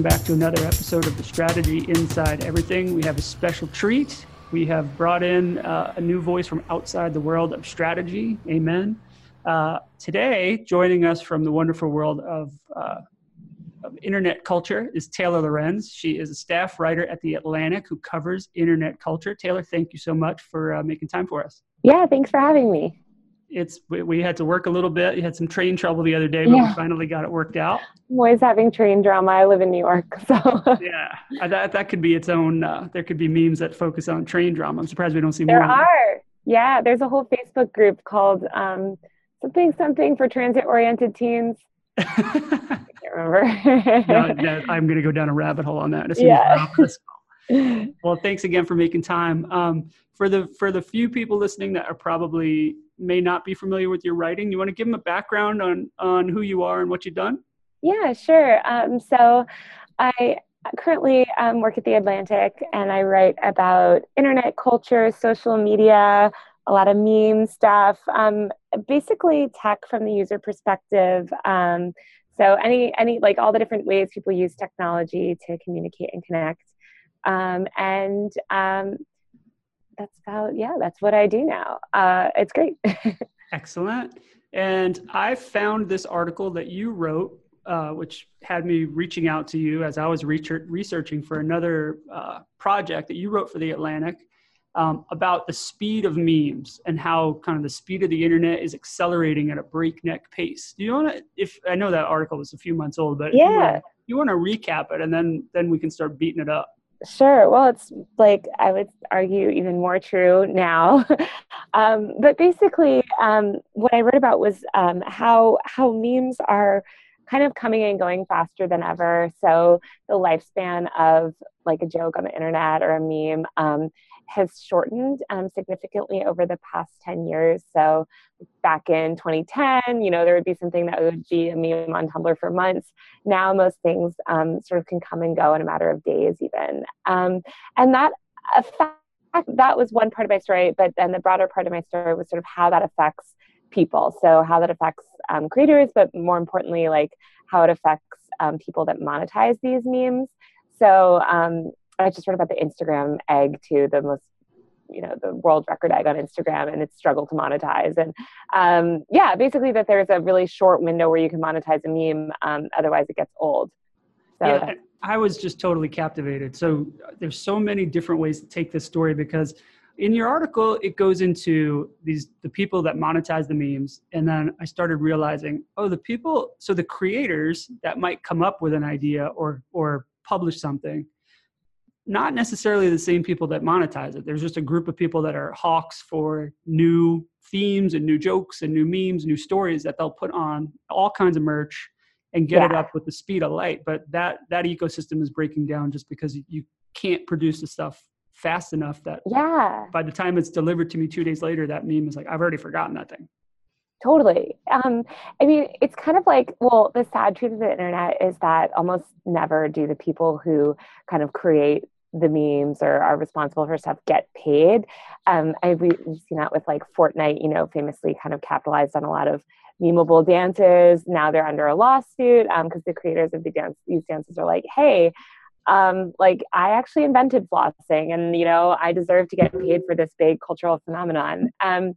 welcome back to another episode of the Strategy Inside Everything. We have a special treat. We have brought in uh, a new voice from outside the world of strategy. Amen. Uh, today, joining us from the wonderful world of, uh, of internet culture is Taylor Lorenz. She is a staff writer at The Atlantic who covers internet culture. Taylor, thank you so much for uh, making time for us. Yeah, thanks for having me it's we, we, had to work a little bit. You had some train trouble the other day, but yeah. we finally got it worked out. I'm always having train drama. I live in New York, so yeah, that that could be its own. Uh, there could be memes that focus on train drama. I'm surprised we don't see there more. There are. Yeah, there's a whole Facebook group called um, something something for transit oriented teens. I can't remember. no, no, I'm going to go down a rabbit hole on that as soon yeah. as well, thanks again for making time. Um, for the for the few people listening that are probably may not be familiar with your writing, you want to give them a background on on who you are and what you've done? Yeah, sure. Um, so I currently um, work at the Atlantic, and I write about internet culture, social media, a lot of meme stuff, um, basically tech from the user perspective. Um, so any any like all the different ways people use technology to communicate and connect. Um, and um, that's about yeah that's what i do now. Uh, it's great. Excellent. And i found this article that you wrote uh, which had me reaching out to you as i was researching for another uh, project that you wrote for the atlantic um, about the speed of memes and how kind of the speed of the internet is accelerating at a breakneck pace. Do you want to if i know that article was a few months old but yeah. you want to recap it and then then we can start beating it up Sure. Well, it's like I would argue even more true now. um, but basically, um, what I wrote about was um, how how memes are kind of coming and going faster than ever. So the lifespan of like a joke on the internet or a meme um, has shortened um, significantly over the past 10 years. So back in 2010, you know, there would be something that would be a meme on Tumblr for months. Now most things um, sort of can come and go in a matter of days even. Um, and that that was one part of my story, but then the broader part of my story was sort of how that affects people. So how that affects um, creators, but more importantly, like how it affects um, people that monetize these memes. So um, I just wrote about the Instagram egg too, the most you know the world record egg on Instagram and its struggle to monetize. And um, yeah, basically that there's a really short window where you can monetize a meme, um, otherwise it gets old. So yeah, I was just totally captivated. So there's so many different ways to take this story because in your article it goes into these the people that monetize the memes and then i started realizing oh the people so the creators that might come up with an idea or or publish something not necessarily the same people that monetize it. There's just a group of people that are hawks for new themes and new jokes and new memes, new stories that they'll put on all kinds of merch and get yeah. it up with the speed of light. But that that ecosystem is breaking down just because you can't produce the stuff fast enough that yeah by the time it's delivered to me two days later that meme is like i've already forgotten that thing Totally. Um, I mean, it's kind of like, well, the sad truth of the internet is that almost never do the people who kind of create the memes or are responsible for stuff get paid. Um, I, we've seen that with like Fortnite, you know, famously kind of capitalized on a lot of memeable dances. Now they're under a lawsuit because um, the creators of the dance, these dances are like, hey, um, like I actually invented flossing and, you know, I deserve to get paid for this big cultural phenomenon. Um,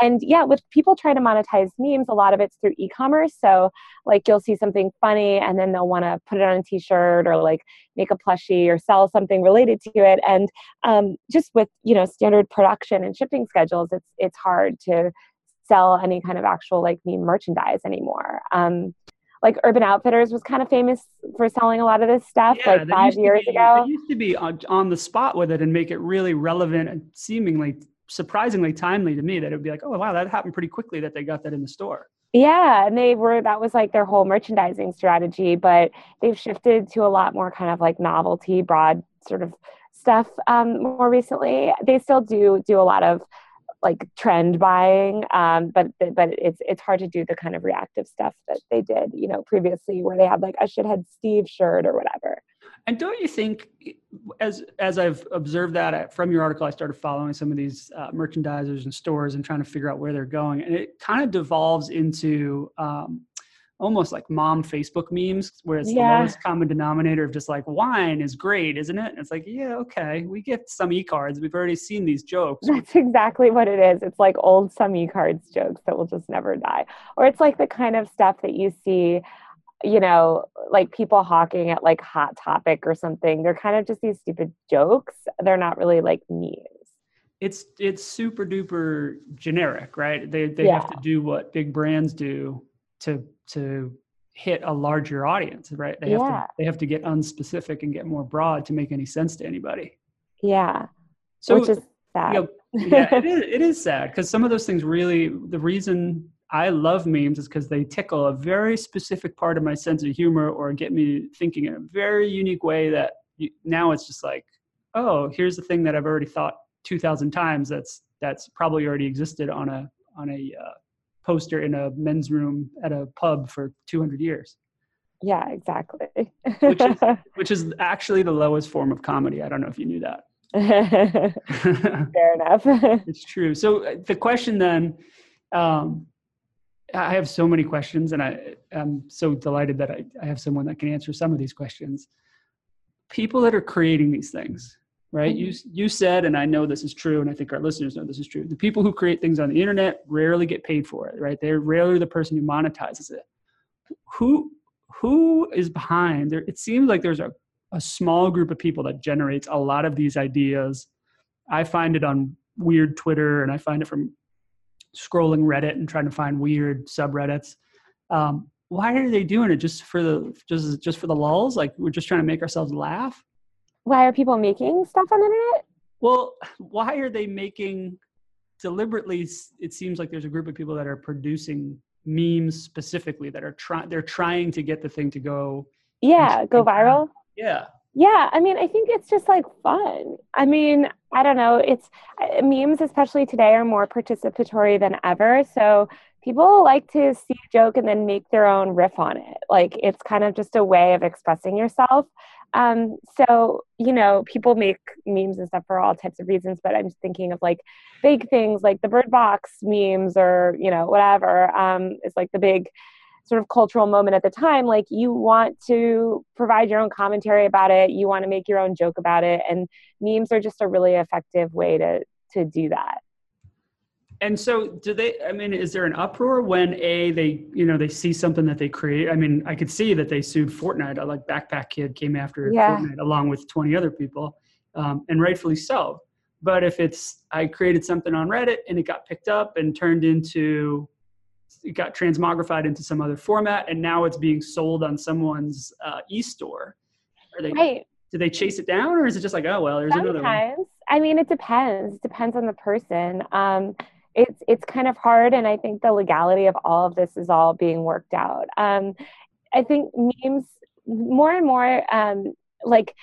and yeah, with people trying to monetize memes, a lot of it's through e-commerce. So like you'll see something funny and then they'll want to put it on a t-shirt or like make a plushie or sell something related to it. And um, just with, you know, standard production and shipping schedules, it's, it's hard to sell any kind of actual like meme merchandise anymore. Um, like Urban Outfitters was kind of famous for selling a lot of this stuff yeah, like five years be, ago. They used to be on, on, the spot with it and make it really relevant and seemingly surprisingly timely to me that it would be like, oh wow, that happened pretty quickly that they got that in the store. Yeah, and they were that was like their whole merchandising strategy, but they've shifted to a lot more kind of like novelty, broad sort of stuff um, more recently. They still do do a lot of like trend buying um, but but it's it's hard to do the kind of reactive stuff that they did you know previously where they had like a shithead steve shirt or whatever. And don't you think as as i've observed that from your article i started following some of these uh, merchandisers and stores and trying to figure out where they're going and it kind of devolves into um, almost like mom Facebook memes, where it's Yeah. the lowest common denominator of just like wine is great, isn't it? And it's like, yeah, okay, we get some e cards. We've already seen these jokes. That's exactly what it is. It's like old Someecards jokes that will just never die. Or it's like the kind of stuff that you see, you know, like people hawking at like Hot Topic or something. They're kind of just these stupid jokes. They're not really like memes. It's it's super duper generic, right? They they have to do what big brands do to to hit a larger audience, right? They have Yeah. to they have to get unspecific and get more broad to make any sense to anybody. Yeah. So which is sad. you know, yeah, it is, it is sad because some of those things really, the reason I love memes is because they tickle a very specific part of my sense of humor or get me thinking in a very unique way that you, now it's just like, oh, here's the thing that I've already thought 2000 times that's that's probably already existed on a on a uh, poster in a men's room at a pub for 200 years yeah, exactly. Which is- which is actually the lowest form of comedy i don't know if you knew that Fair enough. It's true. So uh, the question then, um, I have so many questions, and I am so delighted that I, I have someone that can answer some of these questions. People that are creating these things, right? You you said, and I know this is true, and I think our listeners know this is true. The people who create things on the internet rarely get paid for it, right? They're rarely the person who monetizes it. Who who is behind there? It seems like there's a a small group of people that generates a lot of these ideas I find it on weird Twitter and I find it from scrolling Reddit and trying to find weird subreddits. Um, why are they doing it just for the just just for the lulz? Like we're just trying to make ourselves laugh? Why are people making stuff on the internet? Well, why are they making deliberately? It seems like there's a group of people that are producing memes specifically that are trying. They're trying to get the thing to go. Yeah, go viral. Yeah, Yeah, I mean, I think it's just like fun. I mean, I don't know. It's memes, especially today, are more participatory than ever. So people like to see a joke and then make their own riff on it. Like it's kind of just a way of expressing yourself. Um, so you know, people make memes and stuff for all types of reasons. But I'm thinking of like big things like the Bird Box memes or you know whatever. Um, like the big sort of cultural moment at the time like you want to provide your own commentary about it you want to make your own joke about it and memes are just a really effective way to to do that And so do they I mean is there an uproar when a they you know they see something that they create I mean I could see that they sued Fortnite uh, like Backpack Kid came after Yeah. Fortnite along with 20 other people um, and rightfully so. But if it's I created something on Reddit and it got picked up and turned into it got transmogrified into some other format and now it's being sold on someone's uh, e-store are they right. do they chase it down or is it just like oh well there's another one? Sometimes. I mean it depends. It depends on the person. Um it's it's kind of hard and i think the legality of all of this is all being worked out um i think memes more and more um like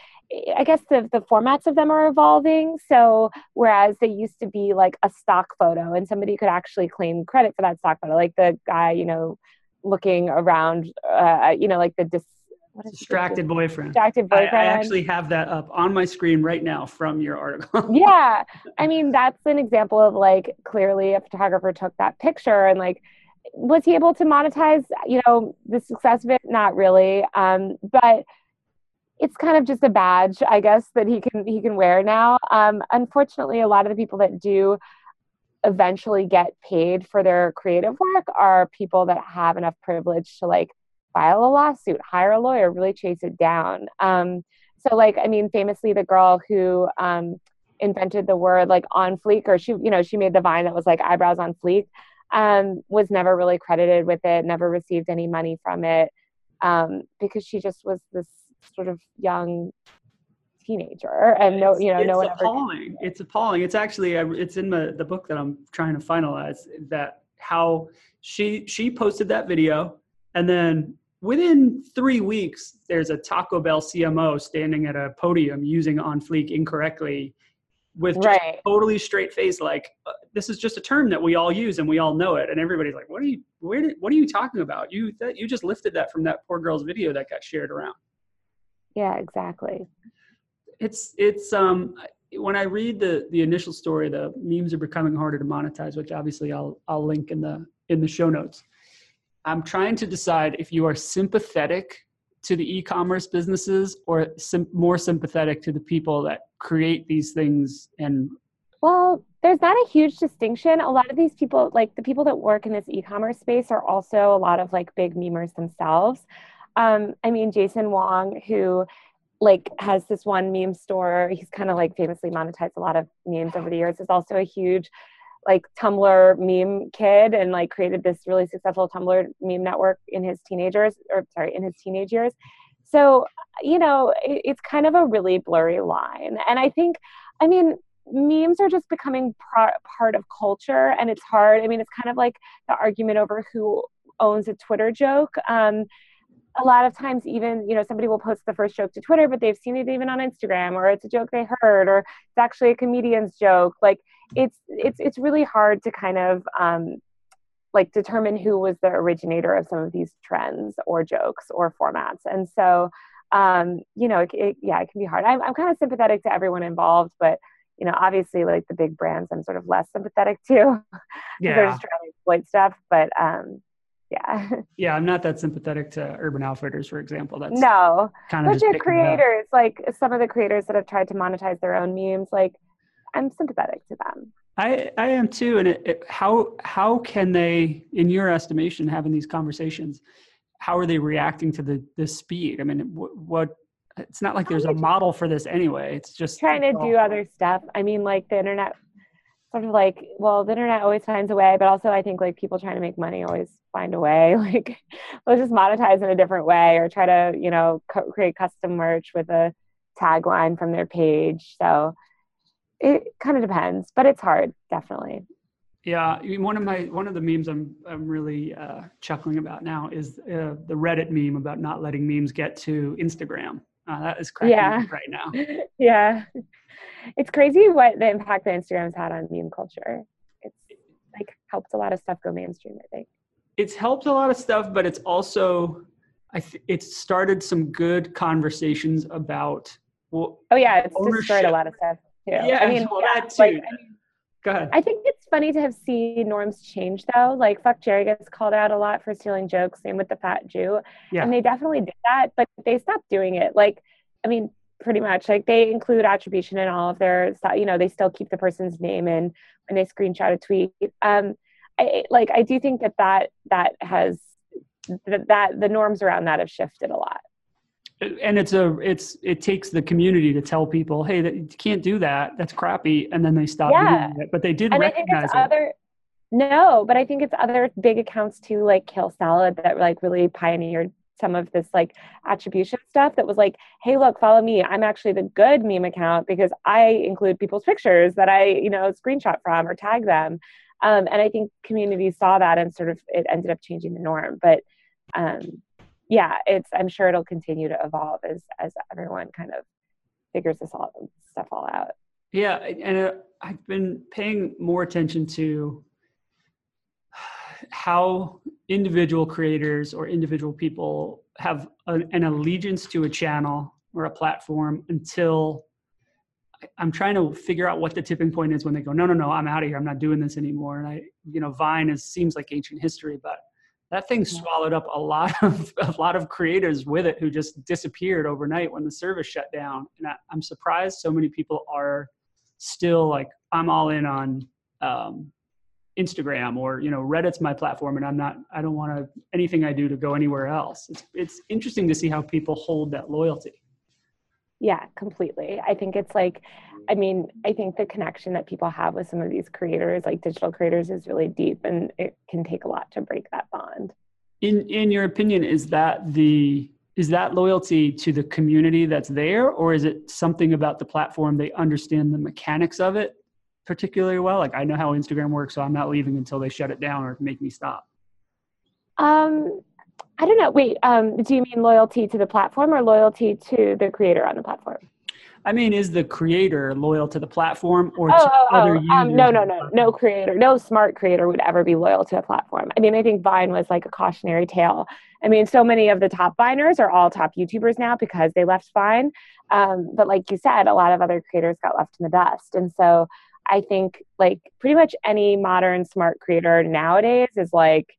I guess the, the formats of them are evolving. So whereas they used to be like a stock photo and somebody could actually claim credit for that stock photo, like the guy, you know, looking around, uh, you know, like the dis-? Distracted boyfriend. distracted I, boyfriend. I actually have that up on my screen right now from your article. yeah. I mean that's an example of like clearly a photographer took that picture and like was he able to monetize you know the success of it? Not really. Um but it's kind of just a badge i guess that he can he can wear now. Um unfortunately a lot of the people that do eventually get paid for their creative work are people that have enough privilege to like file a lawsuit hire a lawyer really chase it down um so like i mean famously the girl who um invented the word like on fleek or she you know she made the vine that was like eyebrows on fleek um was never really credited with it never received any money from it um because she just was this sort of young teenager and no you know it's no one ever appalling. It's appalling. It's actually it's in the the book that I'm trying to finalize. That how she she posted that video, and then within three weeks, there's a Taco Bell CMO standing at a podium using on fleek incorrectly, with right totally straight face, like uh, this is just a term that we all use and we all know it, and everybody's like, what are you where did, what are you talking about? You that you just lifted that from that poor girl's video that got shared around. yeah exactly it's it's um when I read the the initial story, the memes are becoming harder to monetize, which obviously I'll I'll link in the in the show notes. I'm trying to decide if you are sympathetic to the e-commerce businesses or sim- more sympathetic to the people that create these things and well there's not a huge distinction. A lot of these people like the people that work in this e-commerce space are also a lot of like big memers themselves. Um, i mean jason wong who like has this one meme store. He's kind of like famously monetized a lot of memes over the years is also a huge like Tumblr meme kid and like created this really successful Tumblr meme network in his teenagers or sorry in his teenage years. So you know it, it's kind of a really blurry line, and I think I mean memes are just becoming par- part of culture, and it's hard. I mean it's kind of like the argument over who owns a Twitter joke. Um, a lot of times even you know somebody will post the first joke to twitter but they've seen it even on instagram or it's a joke they heard or it's actually a comedian's joke. Like it's it's it's really hard to kind of um, like determine who was the originator of some of these trends or jokes or formats. And so um, you know it, it, yeah it can be hard. I'm, I'm kind of sympathetic to everyone involved but you know obviously like the big brands i'm sort of less sympathetic to yeah they're just trying to exploit stuff. But um yeah yeah i'm not that sympathetic to urban outfitters for example that's no kind of but your creators like some of the creators that have tried to monetize their own memes like I'm sympathetic to them. I, I am too. And it, it, how how can they, in your estimation, having these conversations, how are they reacting to the the speed? I mean, what, what it's not like there's a model for this anyway. It's just trying to do other stuff. I mean, like the internet, sort of like, well, the internet always finds a way, but also I think like people trying to make money always find a way. Like, let's just monetize in a different way, or try to, you know, co- create custom merch with a tagline from their page. So it kind of depends, but it's hard, definitely. Yeah, one of my one of the memes I'm I'm really uh, chuckling about now is uh, the Reddit meme about not letting memes get to Instagram. Uh, that is cracking yeah. right now. yeah, it's crazy what the impact that Instagram's had on meme culture. It's like helped a lot of stuff go mainstream. I think it's helped a lot of stuff, but it's also I th- it's started some good conversations about well, oh yeah, it's destroyed a lot of stuff too. Yeah, I mean, well, yeah, that too. Like, I mean, Go ahead. I think it's funny to have seen norms change though. Like FuckJerry gets called out a lot for stealing jokes, same with the fat Jew. Yeah. And they definitely did that, but they stopped doing it. Like, I mean, pretty much like they include attribution in all of their stuff. You know, they still keep the person's name in when they screenshot a tweet. Um, I, like I do think that that that has that, that the norms around that have shifted a lot and it's a it's it takes the community to tell people hey that, you can't do that that's crappy and then they stop yeah. doing it but they did and recognize it other, no but i think it's other big accounts too like kale salad that like really pioneered some of this like attribution stuff that was like hey look follow me i'm actually the good meme account because i include people's pictures that i you know screenshot from or tag them um, and i think communities saw that and sort of it ended up changing the norm but um, yeah, it's I'm sure it'll continue to evolve as as everyone kind of figures this all stuff all out. Yeah, and uh, I've been paying more attention to how individual creators or individual people have a, an allegiance to a channel or a platform until I'm trying to figure out what the tipping point is when they go, no, no, no, I'm out of here. I'm not doing this anymore. And I, you know, Vine is seems like ancient history, but that thing swallowed up a lot of a lot of creators with it who just disappeared overnight when the service shut down and I, am surprised so many people are still like i'm all in on um, instagram or you know reddit's my platform and i'm not i don't want to anything i do to go anywhere else. It's it's interesting to see how people hold that loyalty. Yeah completely. I think it's like I mean, I think the connection that people have with some of these creators, like digital creators, is really deep, and it can take a lot to break that bond. In in your opinion, is that the is that loyalty to the community that's there, or is it something about the platform they understand the mechanics of it particularly well? Like I know how Instagram works, so I'm not leaving until they shut it down or make me stop. Um, I don't know. Wait, um, do you mean loyalty to the platform or loyalty to the creator on the platform? I mean, is the creator loyal to the platform or oh, to oh, other oh. Um, no, no, no, no creator, no smart creator would ever be loyal to a platform. I mean, I think Vine was like a cautionary tale. I mean, so many of the top Viners are all top YouTubers now because they left Vine. Um, but like you said, a lot of other creators got left in the dust. And so I think like pretty much any modern smart creator nowadays is like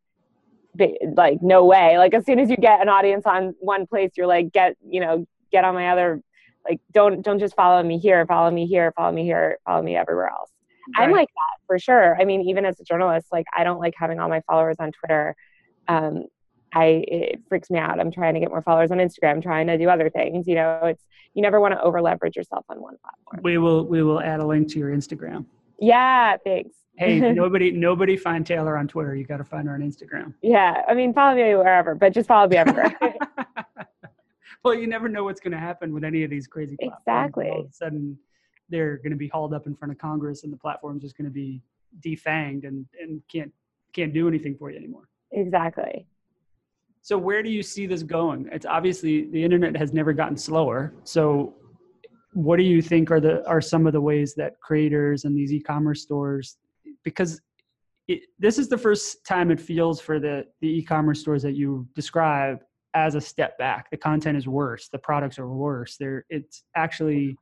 like no way. Like as soon as you get an audience on one place you're like get you know get on my other like don't don't just follow me here follow me here follow me here follow me everywhere else. Right. i'm like that for sure. I mean even as a journalist like i don't like having all my followers on twitter. Um i it freaks me out i'm trying to get more followers on instagram trying to do other things you know it's you never want to over leverage yourself on one platform we will we will add a link to your instagram yeah thanks hey nobody nobody find taylor on twitter you got to find her on instagram yeah i mean follow me wherever but just follow me everywhere well, you never know what's going to happen with any of these crazy platforms. Exactly. All of a sudden, they're going to be hauled up in front of Congress, and the platform's just going to be defanged and and can't can't do anything for you anymore. Exactly. So where do you see this going? It's obviously the internet has never gotten slower. So what do you think are the are some of the ways that creators and these e-commerce stores because it, this is the first time it feels for the the e-commerce stores that you describe as a step back. The content is worse. The products are worse. They're it's actually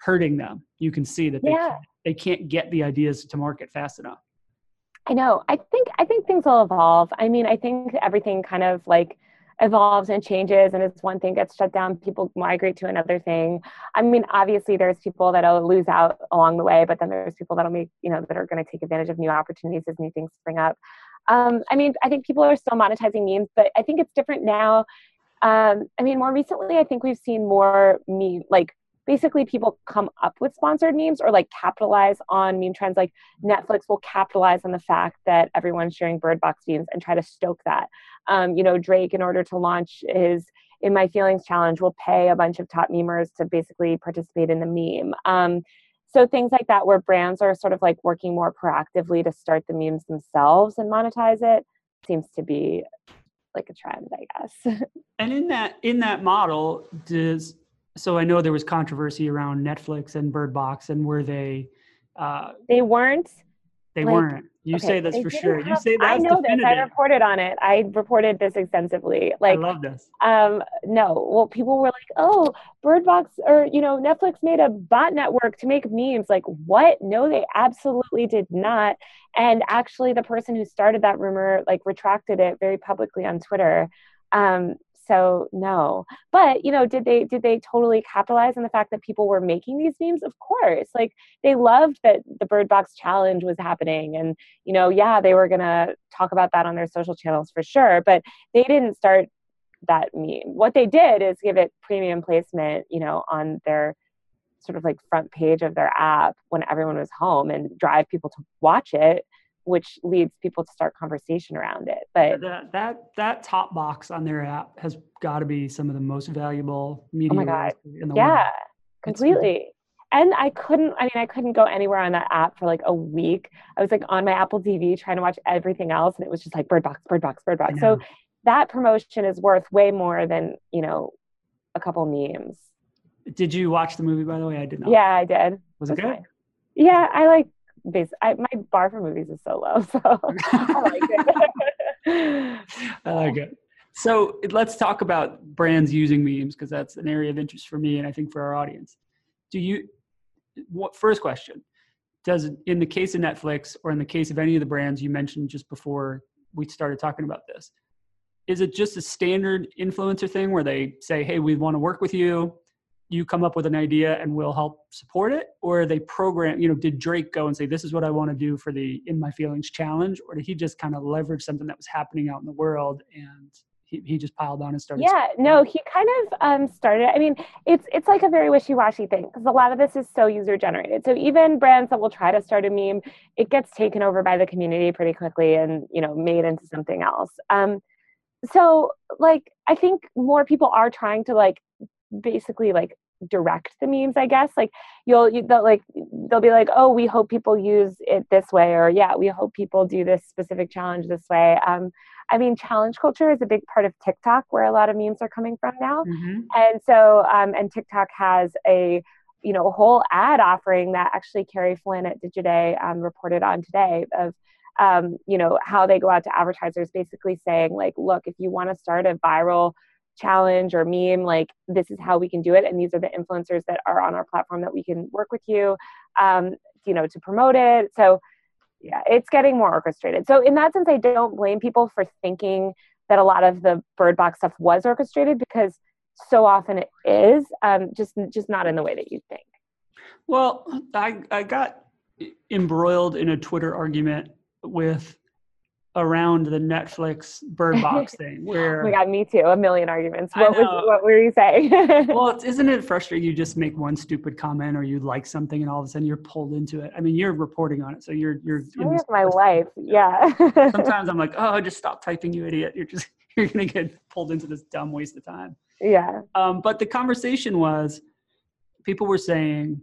hurting them. You can see that they yeah. can't, they can't get the ideas to market fast enough. I know. I think I think things will evolve. I mean, I think everything kind of like evolves and changes and as one thing gets shut down people migrate to another thing i mean obviously there's people that'll lose out along the way but then there's people that'll make you know that are going to take advantage of new opportunities as new things spring up um, I mean, I think people are still monetizing memes, but I think it's different now. Um, I mean, more recently, I think we've seen more meme, like basically people come up with sponsored memes or like capitalize on meme trends. Like Netflix will capitalize on the fact that everyone's sharing Bird Box memes and try to stoke that. Um, you know, Drake, in order to launch his In My Feelings challenge, will pay a bunch of top memers to basically participate in the meme. Um, so things like that where brands are sort of like working more proactively to start the memes themselves and monetize it seems to be like a trend i guess and in that in that model does so i know there was controversy around netflix and bird box and were they uh, they weren't they like, weren't you okay, say this for sure. Have, you say that. I know definitive. this. I reported on it. I reported this extensively. Like, I love this. Um, no, well, people were like, "Oh, Bird Box or you know, Netflix made a bot network to make memes." Like, what? No, they absolutely did not. And actually, the person who started that rumor like retracted it very publicly on Twitter. Um, so no. But you know did they did they totally capitalize on the fact that people were making these memes? Of course. Like they loved that the bird box challenge was happening and you know yeah they were going to talk about that on their social channels for sure but they didn't start that meme. What they did is give it premium placement you know on their sort of like front page of their app when everyone was home and drive people to watch it which leads people to start conversation around it. But that that that top box on their app has got to be some of the most valuable media. Oh my god! In the yeah, world. completely. and I couldn't. I mean, I couldn't go anywhere on that app for like a week. I was like on my Apple TV trying to watch everything else, and it was just like Bird Box, Bird Box, Bird Box. So that promotion is worth way more than you know a couple memes. Did you watch the movie by the way? I did not. Yeah, I did. Was it, it good? Fine. Yeah, I like base I, my bar for movies is so low so i like it. I like it. So let's talk about brands using memes because that's an area of interest for me and i think for our audience. Do you what first question does in the case of netflix or in the case of any of the brands you mentioned just before we started talking about this is it just a standard influencer thing where they say hey we want to work with you you come up with an idea and we'll help support it? Or they program you know did drake go and say this is what i want to do for the in my feelings challenge? Or did he just kind of leverage something that was happening out in the world and he, he just piled on and started yeah no he kind of um, started i mean it's it's like a very wishy-washy thing because a lot of this is so user generated so even brands that will try to start a meme it gets taken over by the community pretty quickly and you know made into something else. Um, so like i think more people are trying to like basically like direct the memes i guess like you'll you, they'll like they'll be like oh we hope people use it this way or yeah we hope people do this specific challenge this way um i mean challenge culture is a big part of tiktok where a lot of memes are coming from now mm-hmm. and so um and tiktok has a you know a whole ad offering that actually kerry flynn at digiday um, reported on today of um, you know how they go out to advertisers basically saying like look if you want to start a viral challenge or meme like this is how we can do it and these are the influencers that are on our platform that we can work with you um, you know to promote it so yeah, it's getting more orchestrated. So in that sense, I don't blame people for thinking that a lot of the bird box stuff was orchestrated because so often it is, um, just just not in the way that you think. Well, I I got embroiled in a Twitter argument with around the Netflix Bird Box thing. Where oh my god, me too. A million arguments. What was what were you saying? well, isn't it frustrating? You just make one stupid comment or you like something, and all of a sudden you're pulled into it. I mean, you're reporting on it, so you're you're. Of my life. Yeah. sometimes I'm like, oh, just stop typing, you idiot. You're just you're gonna get pulled into this dumb waste of time. Yeah. Um, but the conversation was, people were saying,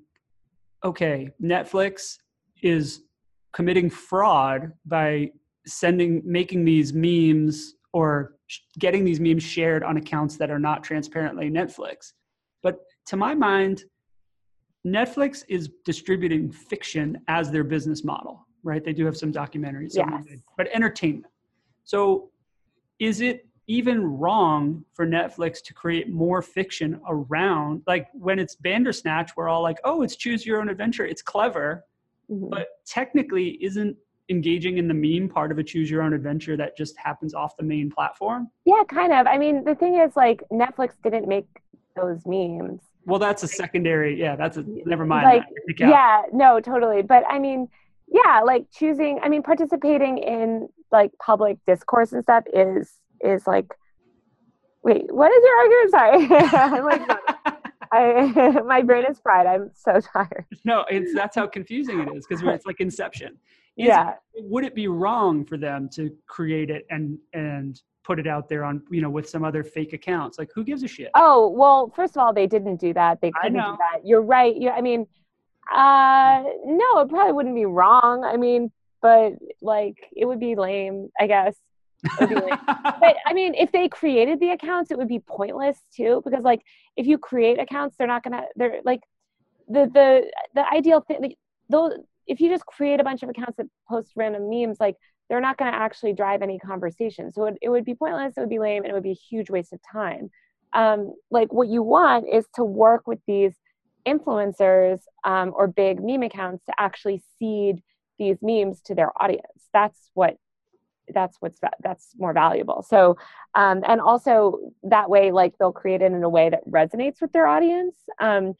okay, Netflix is committing fraud by sending making these memes or getting these memes shared on accounts that are not transparently Netflix. But to my mind, Netflix is distributing fiction as their business model, right? They do have some documentaries, yes. but entertainment. So is it even wrong for Netflix to create more fiction around like when it's Bandersnatch, we're all like, oh, it's choose your own adventure. It's clever, mm-hmm. but technically isn't engaging in the meme part of a choose your own adventure that just happens off the main platform? Yeah, kind of. I mean, the thing is like Netflix didn't make those memes. Well, that's a secondary. Yeah, that's a never mind. Like, yeah, no, totally. But I mean, yeah, like choosing. I mean, participating in like public discourse and stuff is is like. Wait, what is your argument? Sorry, I'm like. I, my brain is fried. I'm so tired. No, it's that's how confusing it is because it's like Inception. Yeah. It, would it be wrong for them to create it and and put it out there on you know with some other fake accounts? Like who gives a shit? Oh well, first of all, they didn't do that. They couldn't do that. You're right. You, I mean, uh, no, it probably wouldn't be wrong. I mean, but like it would be lame, I guess. but I mean, if they created the accounts, it would be pointless too, because like if you create accounts, they're not gonna. They're like the the the ideal thing. Like, those if you just create a bunch of accounts that post random memes, like they're not going to actually drive any conversation. So it, it would be pointless, it would be lame, and it would be a huge waste of time. Um, like what you want is to work with these influencers um, or big meme accounts to actually seed these memes to their audience. That's what that's what's that's more valuable so um, and also that way like they'll create it in a way that resonates with their audience um,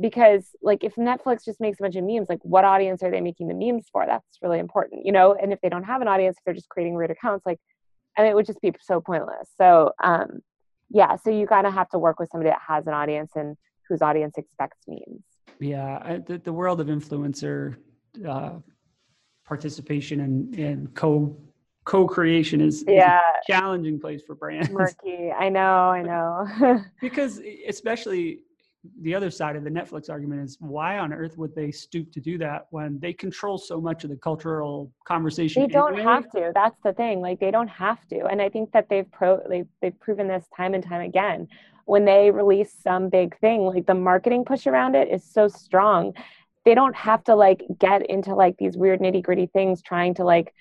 because like if netflix just makes a bunch of memes like what audience are they making the memes for? That's really important you know? And if they don't have an audience if they're just creating weird accounts like I mean, it would just be so pointless. So um yeah so you kind of have to work with somebody that has an audience and whose audience expects memes. Yeah I, the, the world of influencer uh, participation and and co co-creation is, yeah. Is challenging place for brands. Murky. I know i know. Because especially the other side of the Netflix argument is why on earth would they stoop to do that when they control so much of the cultural conversation? They don't anyway? have to. That's the thing. Like they don't have to. And I think that they've pro they've, they've proven this time and time again. When they release some big thing, like the marketing push around it is so strong. They don't have to like get into like these weird nitty gritty things trying to like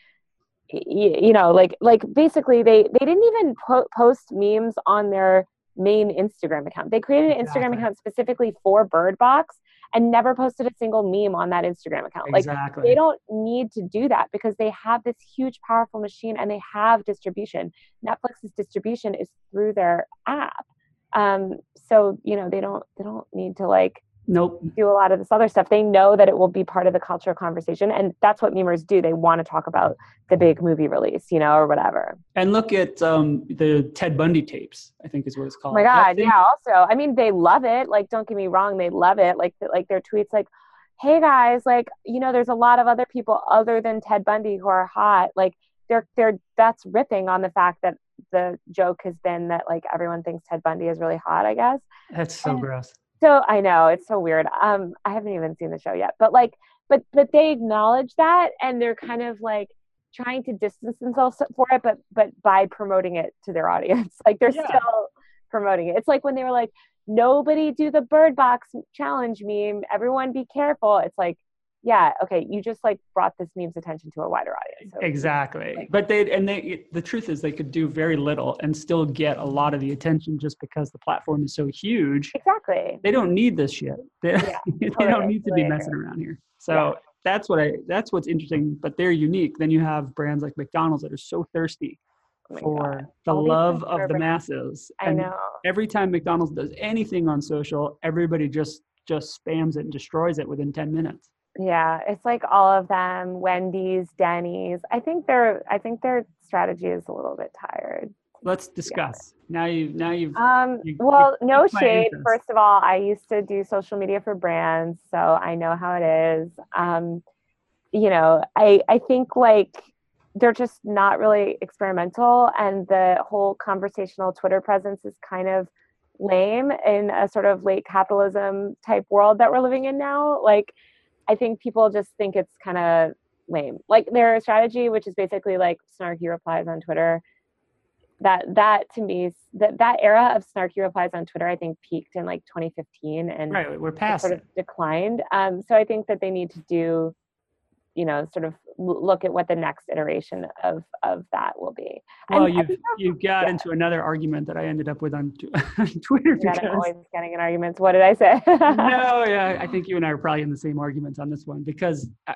you know like like basically they they didn't even po- post memes on their main Instagram account. They created an Instagram account specifically for Bird Box and never posted a single meme on that Instagram account. Exactly. Like they don't need to do that because they have this huge powerful machine and they have distribution. Netflix's distribution is through their app. Um, so you know they don't they don't need to like nope. do a lot of this other stuff. They know that it will be part of the cultural conversation and that's what memers do. They want to talk about the big movie release you know or whatever. And look at um, the ted bundy tapes i think is what it's called. oh my god yeah also i mean they love it like don't get me wrong they love it. Like like their tweets like hey guys like you know there's a lot of other people other than ted bundy who are hot. Like they're they're that's ripping on the fact that the joke has been that like everyone thinks ted bundy is really hot i guess. That's so and, gross so I know it's so weird. Um, I haven't even seen the show yet, but like, but but they acknowledge that, and they're kind of like trying to distance themselves for it, but but by promoting it to their audience, like they're yeah. still promoting it. It's like when they were like, "Nobody do the Bird Box challenge meme. Everyone be careful." It's like yeah okay you just like brought this meme's attention to a wider audience so, exactly like, but they and they the truth is they could do very little and still get a lot of the attention just because the platform is so huge exactly they don't need this shit they, yeah, they don't need to be messing around here so that's what I that's what's interesting. But they're unique. Then you have brands like McDonald's that are so thirsty Oh for God. the All love of the masses. I And know. every time McDonald's does anything on social, everybody just just spams it and destroys it within 10 minutes. Yeah, it's like all of them, Wendy's, Denny's. I think their I think their strategy is a little bit tired. Let's discuss. Now you now you've Um, You- you well, no shade. interest. First of all, I used to do social media for brands, so I know how it is. Um, you know, I I think like they're just not really experimental, and the whole conversational Twitter presence is kind of lame in a sort of late capitalism type world that we're living in now. Like, I think people just think it's kind of lame. Like their strategy, which is basically like snarky replies on Twitter that that to me that that era of snarky replies on Twitter I think peaked in like 2015 and right, we're past sort it. of declined. Um, so I think that they need to do, you know, sort of look at what the next iteration of of that will be. Well, and I you think you got yeah. into another argument that I ended up with on, Twitter that I'm because always getting in arguments. What did I say? no, yeah, I think you and I are probably in the same arguments on this one because I,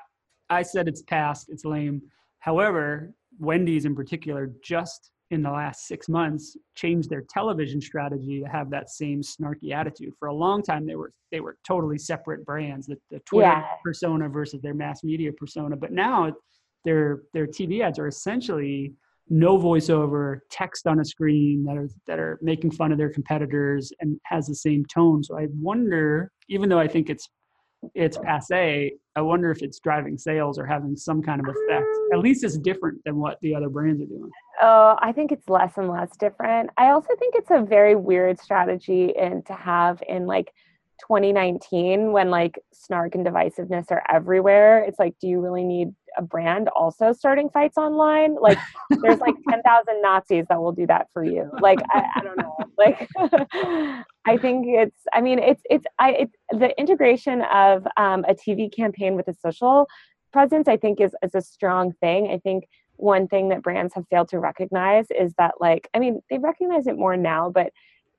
I said it's past, it's lame. However, Wendy's in particular just in the last six months changed their television strategy to have that same snarky attitude. For a long time, they were they were totally separate brands, the, the Twitter Yeah. persona versus their mass media persona. But now their their TV ads are essentially no voiceover, text on a screen that are that are making fun of their competitors and has the same tone. So I wonder, even though I think it's it's passe, I wonder if it's driving sales or having some kind of effect. At least it's different than what the other brands are doing. Oh, I think it's less and less different. I also think it's a very weird strategy and to have in like 2019 when like snark and divisiveness are everywhere. It's like, do you really need a brand also starting fights online? Like, there's like 10,000 Nazis that will do that for you. Like, I, I don't know. Like, I think it's. I mean, it's it's. I it's the integration of um, a TV campaign with a social presence. I think is is a strong thing. I think one thing that brands have failed to recognize is that like i mean they recognize it more now but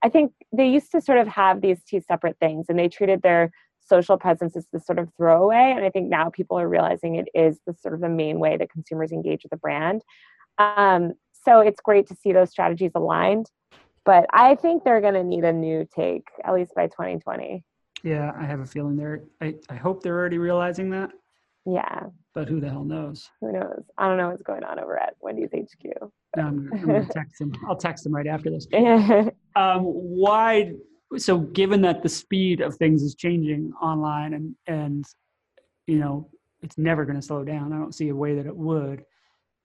i think they used to sort of have these two separate things and they treated their social presence as this sort of throwaway and i think now people are realizing it is the sort of the main way that consumers engage with the brand. Um, so it's great to see those strategies aligned but i think they're going to need a new take at least by 2020 Yeah, I have a feeling they're. I, I hope they're already realizing that, yeah but who the hell knows? who knows i don't know what's going on over at wendy's hq No, I'm, I'm gonna text them. I'll text them right after this. um, why so given that the speed of things is changing online and and you know it's never going to slow down i don't see a way that it would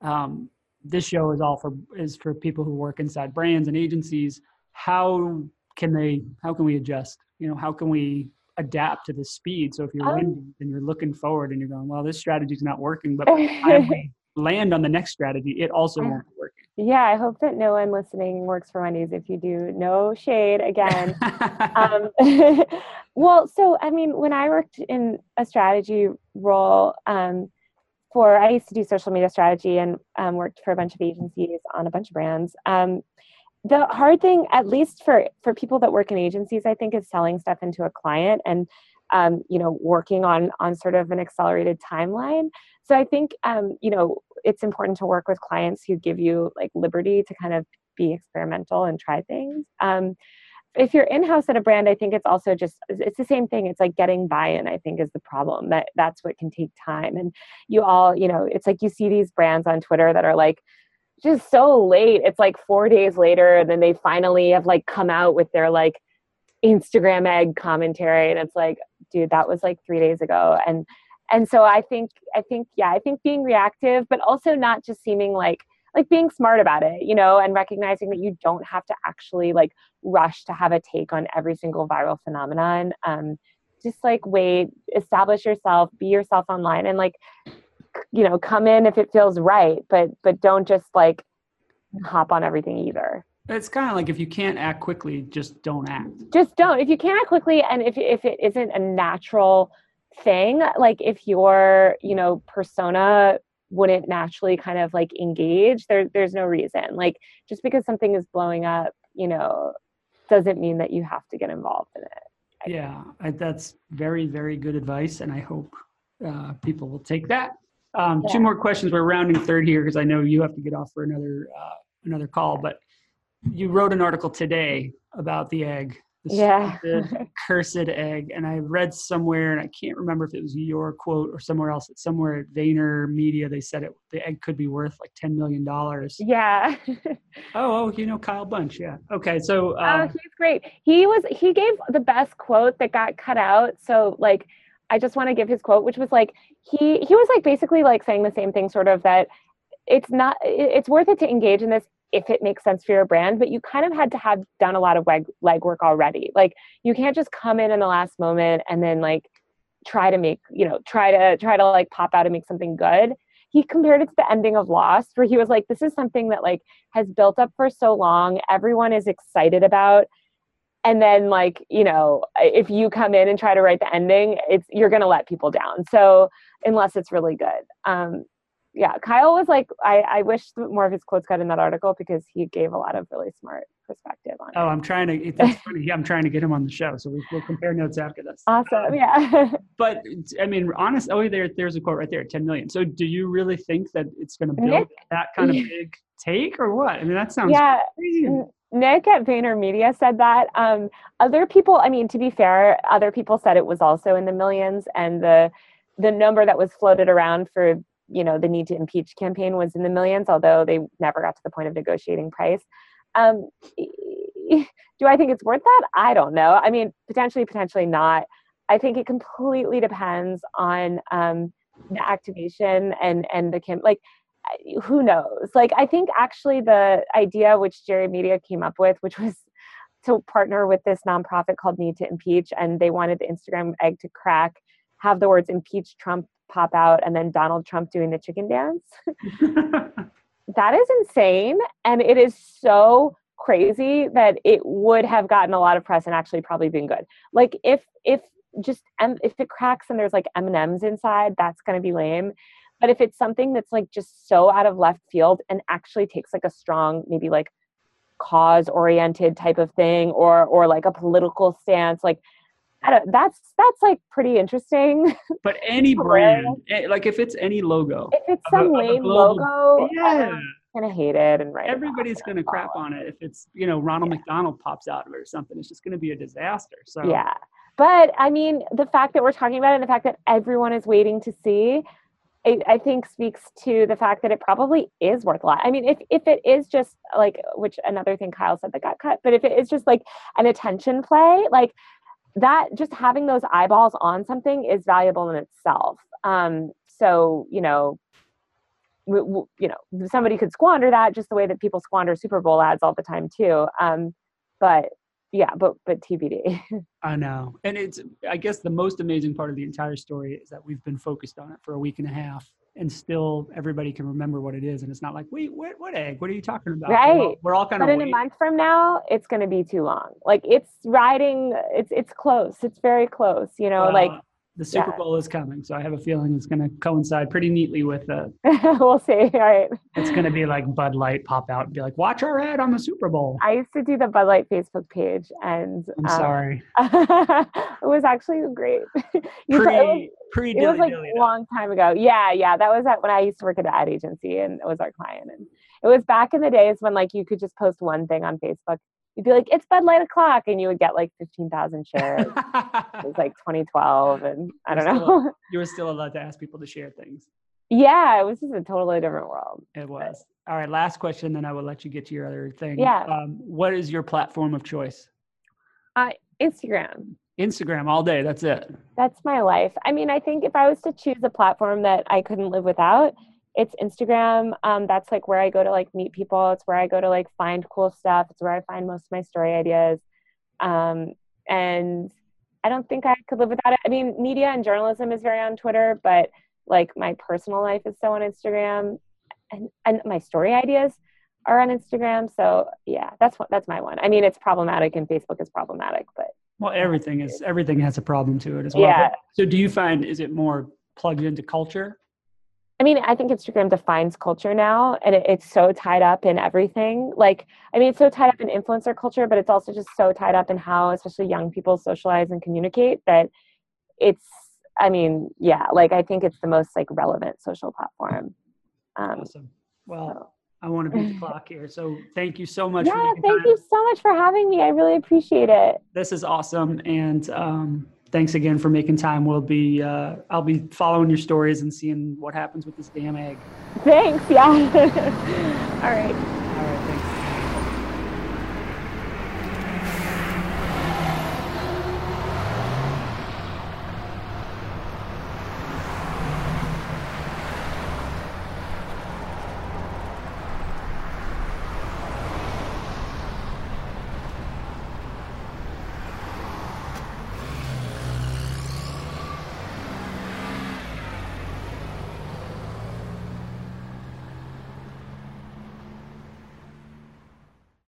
um, this show is all for is for people who work inside brands and agencies how can they how can we adjust you know how can we adapt to the speed so if you're Um, and you're looking forward and you're going well this strategy's not working but by the time we land on the next strategy it also won't be working Yeah, I hope that no one listening works for Wendy's. If you do, no shade again. um, well, so I mean, when I worked in a strategy role um, for, I used to do social media strategy and um, worked for a bunch of agencies on a bunch of brands. The hard thing, at least for for people that work in agencies, I think, is selling stuff into a client and um, you know working on on sort of an accelerated timeline. So I think um, you know it's important to work with clients who give you like liberty to kind of be experimental and try things. Um, if you're in-house at a brand, I think it's also just it's the same thing. It's like getting buy-in. I think is the problem. That that's what can take time. And you all, you know, it's like you see these brands on Twitter that are like just so late. It's like four days later, and then they finally have like come out with their like Instagram egg commentary, and it's like, dude, that was like three days ago. And and so I think I think yeah, I think being reactive, but also not just seeming like like being smart about it, you know, and recognizing that you don't have to actually like rush to have a take on every single viral phenomenon. Um, just like wait, establish yourself, be yourself online, and like you know, come in if it feels right, but but don't just like hop on everything either. it's kind of like if you can't act quickly just don't act Just don't. If you can't act quickly, and if if it isn't a natural thing, like if your you know persona wouldn't naturally kind of like engage, there there's no reason. Like just because something is blowing up, you know, doesn't mean that you have to get involved in it. yeah I, that's very very good advice and i hope uh, people will take that. Um, Yeah. Two more questions. We're rounding third here because I know you have to get off for another uh, another call. But you wrote an article today about the egg, the Yeah. cursed egg, and I read somewhere, and I can't remember if it was your quote or somewhere else. Somewhere at Vayner Media, they said it the egg could be worth like ten million dollars. Yeah. Oh, oh, you know Kyle Bunch, yeah. Okay, so oh, um, he's great. He was he gave the best quote that got cut out. So like I just want to give his quote, which was like he he was like basically like saying the same thing, sort of that it's not it's worth it to engage in this if it makes sense for your brand, but you kind of had to have done a lot of leg legwork already. Like you can't just come in in the last moment and then like try to make you know try to try to like pop out and make something good. He compared it to the ending of Lost, where he was like, "This is something that like has built up for so long. Everyone is excited about." And then like you know if you come in and try to write the ending it's you're going to let people down so unless it's really good um yeah kyle was like i i wish more of his quotes got in that article because he gave a lot of really smart perspective on it oh, it I'm trying to. it- That's funny. Yeah, I'm trying to get him on the show, so we, we'll compare notes after this. awesome yeah But I mean, honest. Oh, there, there's a quote right there. Ten million. So, do you really think that it's going to build Nick- that kind of big take, or what? I mean, that sounds yeah crazy. Nick at VaynerMedia said that. Um, other people, I mean, to be fair, other people said it was also in the millions, and the the number that was floated around for you know the need to impeach campaign was in the millions, although they never got to the point of negotiating price. Um, do I think it's worth that? I don't know. I mean, potentially, potentially not. I think it completely depends on um, the activation and and the cam- like who knows? Like i think actually the idea which jerry media came up with which was to partner with this nonprofit called need to impeach and they wanted the instagram egg to crack have the words impeach trump pop out and then donald trump doing the chicken dance. That is insane and it is so crazy that it would have gotten a lot of press and actually probably been good. Like if if just if it cracks and there's like m&ms inside that's going to be lame but if it's something that's like just so out of left field and actually takes like a strong maybe like cause oriented type of thing or or like a political stance like I don't, that's that's like pretty interesting but any brand, eh, like if it's any logo, if it's some a lame logo yeah, gonna hate it and about everybody's to crap on it. If it's you know Ronald McDonald pops out of it or something, it's just to be a disaster. So Yeah. But I mean, the fact that we're talking about it and the fact that everyone is waiting to see, I, I think speaks to the fact that it probably is worth a lot. I mean, if, if it is just like, which another thing Kyle said that got cut, but if it is just like an attention play, like that, just having those eyeballs on something is valuable in itself. Um, so, you know, w- w- you know, somebody could squander that just the way that people squander Super Bowl ads all the time too. Um, but yeah, but but TBD. I know. And it's, I guess, the most amazing part of the entire story is that we've been focused on it for a week and a half and still everybody can remember what it is. And it's not like, wait, what, what egg? What are you talking about? We're all, Right. we're all kind of but in a month from now, it's going to be too long. Like it's riding. It's it's close. It's very close. You know, uh, like the Super yeah. Bowl is coming. So I have a feeling it's going to coincide pretty neatly with, the. we'll see. All right. it's going to be like Bud Light pop out and be like, watch our ad on the Super Bowl. I used to do the Bud Light Facebook page, and I'm um, sorry. it was actually great. You thought- it was, Pre, pre it was like a long time ago. Yeah, yeah. That was at when I used to work at an ad agency and it was our client. And it was back in the days when like you could just post one thing on Facebook. You'd be like, it's Bud Light o'clock, and you would get like fifteen thousand shares. it was like 2012, and I don't You're still know. you were still allowed to ask people to share things. yeah, it was just a totally different world. It was. All right, last question, then I will let you get to your other thing. Yeah. Um, what is your platform of choice? Instagram. Instagram all day. That's it. That's my life. I mean, I think if I was to choose a platform that I couldn't live without, it's Instagram. Um, that's like where I go to like meet people. It's where I go to like find cool stuff. It's where I find most of my story ideas. Um, and I don't think I could live without it. I mean, media and journalism is very on Twitter, but like my personal life is so on Instagram, and and my story ideas are on Instagram. So yeah, that's what that's my one. I mean, it's problematic, and Facebook is problematic, but Well, everything is everything has a problem to it as well. Yeah. But- So do you find is it more plugged into culture? I mean, I think Instagram defines culture now, and it, it's so tied up in everything. Like, I mean, it's so tied up in influencer culture, but it's also just so tied up in how, especially young people, socialize and communicate. That it's I mean, yeah, like I think it's the most like relevant social platform. Um, awesome. Well, so. I want to beat the clock here. So thank you so much. Yeah, thank time. you so much for having me. I really appreciate it. This is awesome, and um, thanks again for making time. We'll be uh, I'll be following your stories and seeing what happens with this damn egg. Thanks. Yeah. All right.